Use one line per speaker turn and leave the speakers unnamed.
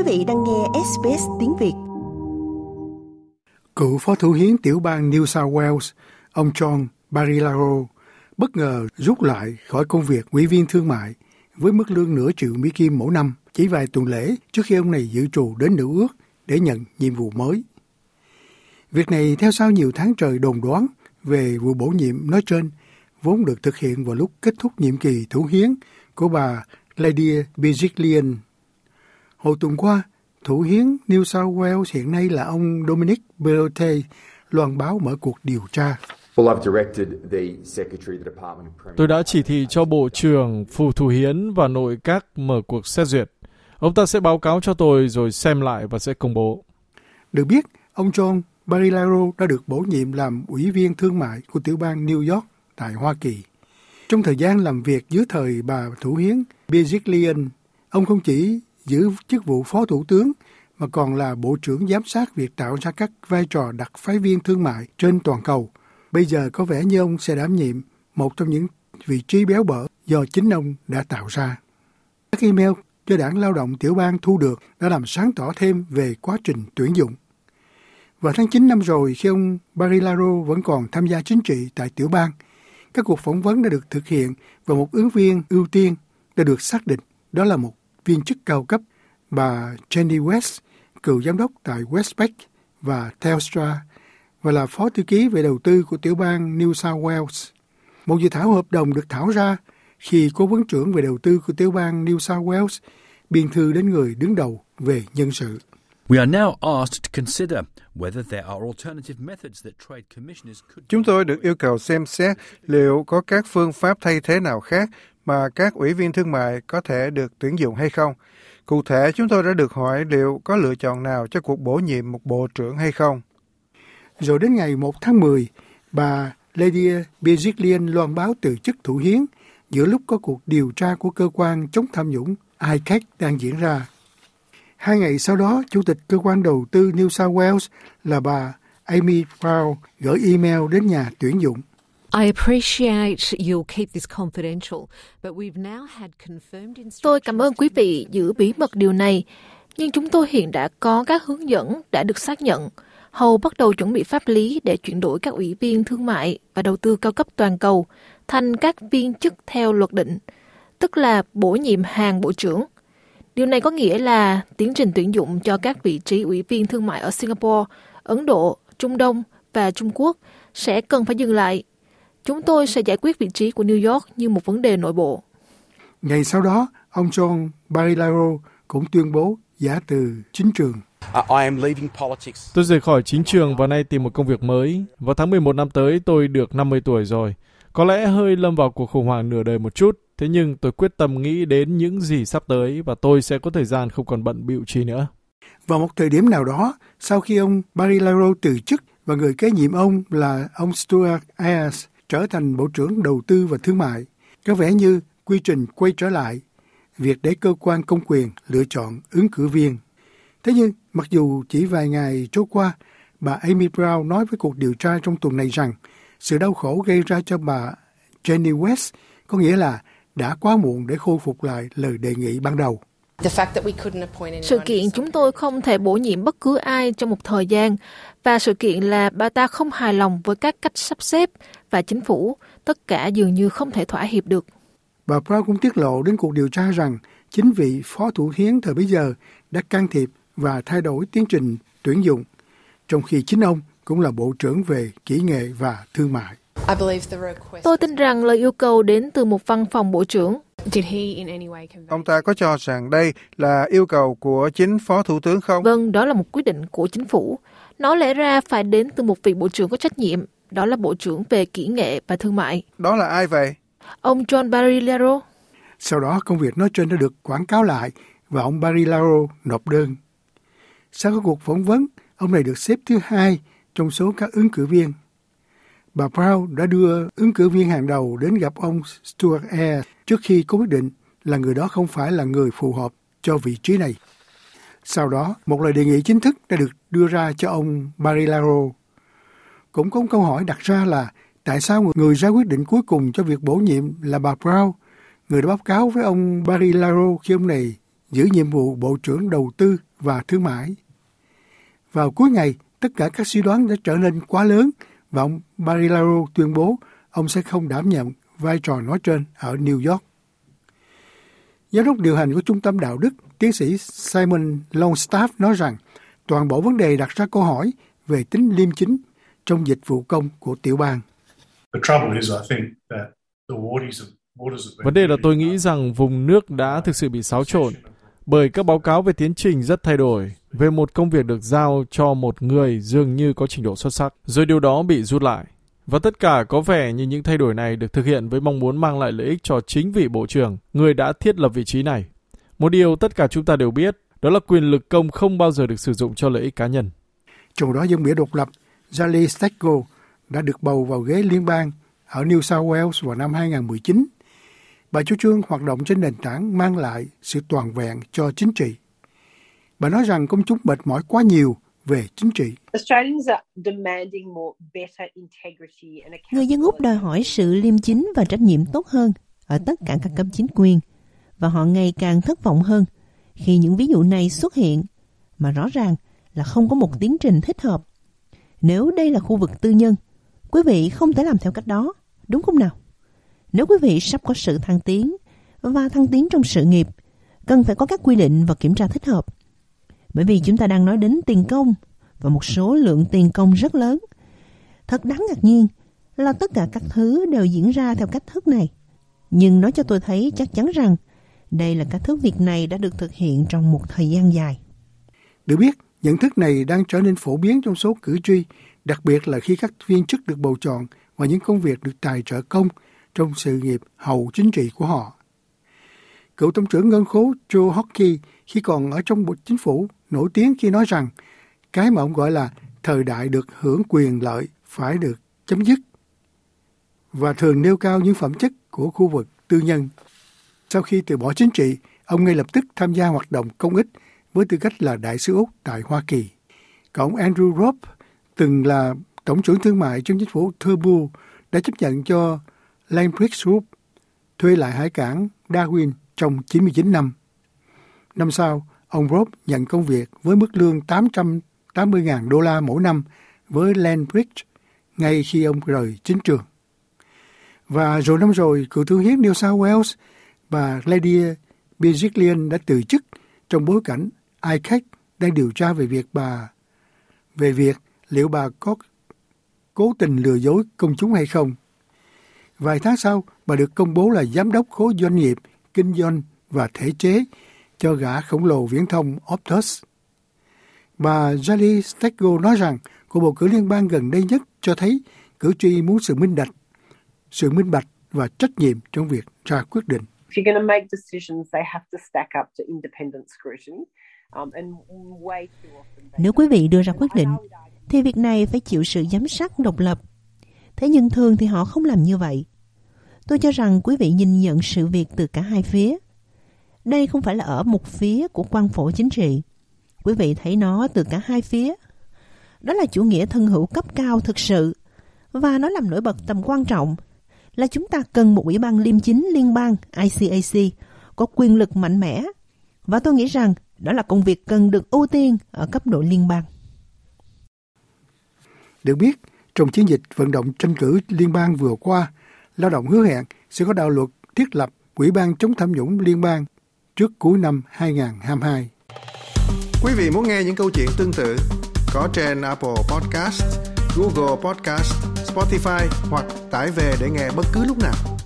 Quý vị đang nghe SBS tiếng Việt.
Cựu Phó Thủ hiến tiểu bang New South Wales, ông John Barilaro, bất ngờ rút lại khỏi công việc ủy viên thương mại với mức lương nửa triệu Mỹ Kim mỗi năm chỉ vài tuần lễ trước khi ông này dự trù đến nữ ước để nhận nhiệm vụ mới. Việc này theo sau nhiều tháng trời đồn đoán về vụ bổ nhiệm nói trên vốn được thực hiện vào lúc kết thúc nhiệm kỳ thủ hiến của bà Lady Beziklian. Hồi tuần qua, thủ hiến New South Wales hiện nay là ông Dominic Belote loan báo mở cuộc điều tra.
Tôi đã chỉ thị cho Bộ trưởng, Phù Thủ Hiến và Nội các mở cuộc xét duyệt. Ông ta sẽ báo cáo cho tôi rồi xem lại và sẽ công bố.
Được biết, ông John Barilaro đã được bổ nhiệm làm ủy viên thương mại của tiểu bang New York tại Hoa Kỳ. Trong thời gian làm việc dưới thời bà Thủ hiến Beziklian, ông không chỉ giữ chức vụ phó thủ tướng mà còn là bộ trưởng giám sát việc tạo ra các vai trò đặc phái viên thương mại trên toàn cầu. Bây giờ có vẻ như ông sẽ đảm nhiệm một trong những vị trí béo bở do chính ông đã tạo ra. Các email do đảng lao động tiểu bang thu được đã làm sáng tỏ thêm về quá trình tuyển dụng. Vào tháng 9 năm rồi, khi ông Barilaro vẫn còn tham gia chính trị tại tiểu bang, các cuộc phỏng vấn đã được thực hiện và một ứng viên ưu tiên đã được xác định. Đó là một viên chức cao cấp, bà Jenny West, cựu giám đốc tại Westpac và Telstra và là phó thư ký về đầu tư của tiểu bang New South Wales. Một dự thảo hợp đồng được thảo ra khi cố vấn trưởng về đầu tư của tiểu bang New South Wales biên thư đến người đứng đầu về nhân sự.
Chúng tôi được yêu cầu xem xét liệu có các phương pháp thay thế nào khác mà các ủy viên thương mại có thể được tuyển dụng hay không. Cụ thể, chúng tôi đã được hỏi liệu có lựa chọn nào cho cuộc bổ nhiệm một bộ trưởng hay không.
Rồi đến ngày 1 tháng 10, bà Lady Beziklian loan báo từ chức thủ hiến giữa lúc có cuộc điều tra của cơ quan chống tham nhũng ICAC đang diễn ra. Hai ngày sau đó, Chủ tịch cơ quan đầu tư New South Wales là bà Amy Brown gửi email đến nhà tuyển dụng.
Tôi cảm ơn quý vị giữ bí mật điều này, nhưng chúng tôi hiện đã có các hướng dẫn đã được xác nhận. Hầu bắt đầu chuẩn bị pháp lý để chuyển đổi các ủy viên thương mại và đầu tư cao cấp toàn cầu thành các viên chức theo luật định, tức là bổ nhiệm hàng bộ trưởng – Điều này có nghĩa là tiến trình tuyển dụng cho các vị trí ủy viên thương mại ở Singapore, Ấn Độ, Trung Đông và Trung Quốc sẽ cần phải dừng lại. Chúng tôi sẽ giải quyết vị trí của New York như một vấn đề nội bộ.
Ngày sau đó, ông John Barilaro cũng tuyên bố giả từ chính trường.
Tôi rời khỏi chính trường và nay tìm một công việc mới. Vào tháng 11 năm tới, tôi được 50 tuổi rồi. Có lẽ hơi lâm vào cuộc khủng hoảng nửa đời một chút, Thế nhưng tôi quyết tâm nghĩ đến những gì sắp tới và tôi sẽ có thời gian không còn bận bịu chi nữa.
Vào một thời điểm nào đó, sau khi ông Barilaro từ chức và người kế nhiệm ông là ông Stuart Ayres trở thành Bộ trưởng Đầu tư và Thương mại, có vẻ như quy trình quay trở lại, việc để cơ quan công quyền lựa chọn ứng cử viên. Thế nhưng, mặc dù chỉ vài ngày trôi qua, bà Amy Brown nói với cuộc điều tra trong tuần này rằng sự đau khổ gây ra cho bà Jenny West có nghĩa là đã quá muộn để khôi phục lại lời đề nghị ban đầu.
Sự kiện chúng tôi không thể bổ nhiệm bất cứ ai trong một thời gian và sự kiện là bà ta không hài lòng với các cách sắp xếp và chính phủ, tất cả dường như không thể thỏa hiệp được.
Bà Brown cũng tiết lộ đến cuộc điều tra rằng chính vị phó thủ hiến thời bấy giờ đã can thiệp và thay đổi tiến trình tuyển dụng, trong khi chính ông cũng là Bộ trưởng về kỹ nghệ và thương mại.
Tôi tin rằng lời yêu cầu đến từ một văn phòng bộ trưởng.
Ông ta có cho rằng đây là yêu cầu của chính phó thủ tướng không?
Vâng, đó là một quyết định của chính phủ. Nó lẽ ra phải đến từ một vị bộ trưởng có trách nhiệm. Đó là bộ trưởng về kỹ nghệ và thương mại.
Đó là ai vậy?
Ông John Barilaro.
Sau đó công việc nói trên đã được quảng cáo lại và ông Barilaro nộp đơn. Sau các cuộc phỏng vấn, ông này được xếp thứ hai trong số các ứng cử viên bà Brown đã đưa ứng cử viên hàng đầu đến gặp ông Stuart Ayres trước khi có quyết định là người đó không phải là người phù hợp cho vị trí này. Sau đó, một lời đề nghị chính thức đã được đưa ra cho ông Barilaro. Cũng có một câu hỏi đặt ra là tại sao người ra quyết định cuối cùng cho việc bổ nhiệm là bà Brown, người đã báo cáo với ông Barilaro khi ông này giữ nhiệm vụ Bộ trưởng Đầu tư và thương mại. Vào cuối ngày, tất cả các suy đoán đã trở nên quá lớn và ông Barilaro tuyên bố ông sẽ không đảm nhận vai trò nói trên ở New York. Giám đốc điều hành của Trung tâm Đạo đức, tiến sĩ Simon Longstaff nói rằng toàn bộ vấn đề đặt ra câu hỏi về tính liêm chính trong dịch vụ công của tiểu bang.
Vấn đề là tôi nghĩ rằng vùng nước đã thực sự bị xáo trộn bởi các báo cáo về tiến trình rất thay đổi về một công việc được giao cho một người dường như có trình độ xuất sắc, rồi điều đó bị rút lại. Và tất cả có vẻ như những thay đổi này được thực hiện với mong muốn mang lại lợi ích cho chính vị bộ trưởng, người đã thiết lập vị trí này. Một điều tất cả chúng ta đều biết, đó là quyền lực công không bao giờ được sử dụng cho lợi ích cá nhân.
chủ đó dân biểu độc lập Jali Stecco đã được bầu vào ghế liên bang ở New South Wales vào năm 2019. Bà chủ trương hoạt động trên nền tảng mang lại sự toàn vẹn cho chính trị. Bà nói rằng công chúng mệt mỏi quá nhiều về chính trị.
Người dân Úc đòi hỏi sự liêm chính và trách nhiệm tốt hơn ở tất cả các cấp chính quyền và họ ngày càng thất vọng hơn khi những ví dụ này xuất hiện mà rõ ràng là không có một tiến trình thích hợp. Nếu đây là khu vực tư nhân, quý vị không thể làm theo cách đó, đúng không nào? Nếu quý vị sắp có sự thăng tiến và thăng tiến trong sự nghiệp, cần phải có các quy định và kiểm tra thích hợp. Bởi vì chúng ta đang nói đến tiền công và một số lượng tiền công rất lớn. Thật đáng ngạc nhiên là tất cả các thứ đều diễn ra theo cách thức này. Nhưng nói cho tôi thấy chắc chắn rằng đây là cách thức việc này đã được thực hiện trong một thời gian dài.
Được biết, nhận thức này đang trở nên phổ biến trong số cử tri, đặc biệt là khi các viên chức được bầu chọn và những công việc được tài trợ công trong sự nghiệp hậu chính trị của họ. Cựu Tổng trưởng Ngân khố Joe Hockey khi còn ở trong bộ chính phủ nổi tiếng khi nói rằng cái mà ông gọi là thời đại được hưởng quyền lợi phải được chấm dứt và thường nêu cao những phẩm chất của khu vực tư nhân. Sau khi từ bỏ chính trị, ông ngay lập tức tham gia hoạt động công ích với tư cách là đại sứ Úc tại Hoa Kỳ. Còn Andrew Robb từng là tổng trưởng thương mại trong chính phủ Turnbull đã chấp nhận cho Lambrix Group thuê lại hải cảng Darwin trong 99 năm. Năm sau, ông Rob nhận công việc với mức lương 880.000 đô la mỗi năm với Landbridge ngay khi ông rời chính trường. Và rồi năm rồi, cựu thủ hiến New South Wales bà Lady Beziklian đã từ chức trong bối cảnh ICAC đang điều tra về việc bà về việc liệu bà có cố tình lừa dối công chúng hay không. Vài tháng sau, bà được công bố là giám đốc khối doanh nghiệp, kinh doanh và thể chế cho gã khổng lồ viễn thông Optus. Bà Jali Stego nói rằng cuộc bầu cử liên bang gần đây nhất cho thấy cử tri muốn sự minh bạch, sự minh bạch và trách nhiệm trong việc ra quyết định.
Um, Nếu quý vị đưa ra quyết định, thì việc này phải chịu sự giám sát độc lập. Thế nhưng thường thì họ không làm như vậy. Tôi cho rằng quý vị nhìn nhận sự việc từ cả hai phía. Đây không phải là ở một phía của quan phổ chính trị. Quý vị thấy nó từ cả hai phía. Đó là chủ nghĩa thân hữu cấp cao thực sự. Và nó làm nổi bật tầm quan trọng là chúng ta cần một ủy ban liêm chính liên bang ICAC có quyền lực mạnh mẽ. Và tôi nghĩ rằng đó là công việc cần được ưu tiên ở cấp độ liên bang.
Được biết, trong chiến dịch vận động tranh cử liên bang vừa qua, lao động hứa hẹn sẽ có đạo luật thiết lập Ủy ban chống tham nhũng liên bang trước cuối năm 2022.
Quý vị muốn nghe những câu chuyện tương tự có trên Apple Podcast, Google Podcast, Spotify hoặc tải về để nghe bất cứ lúc nào.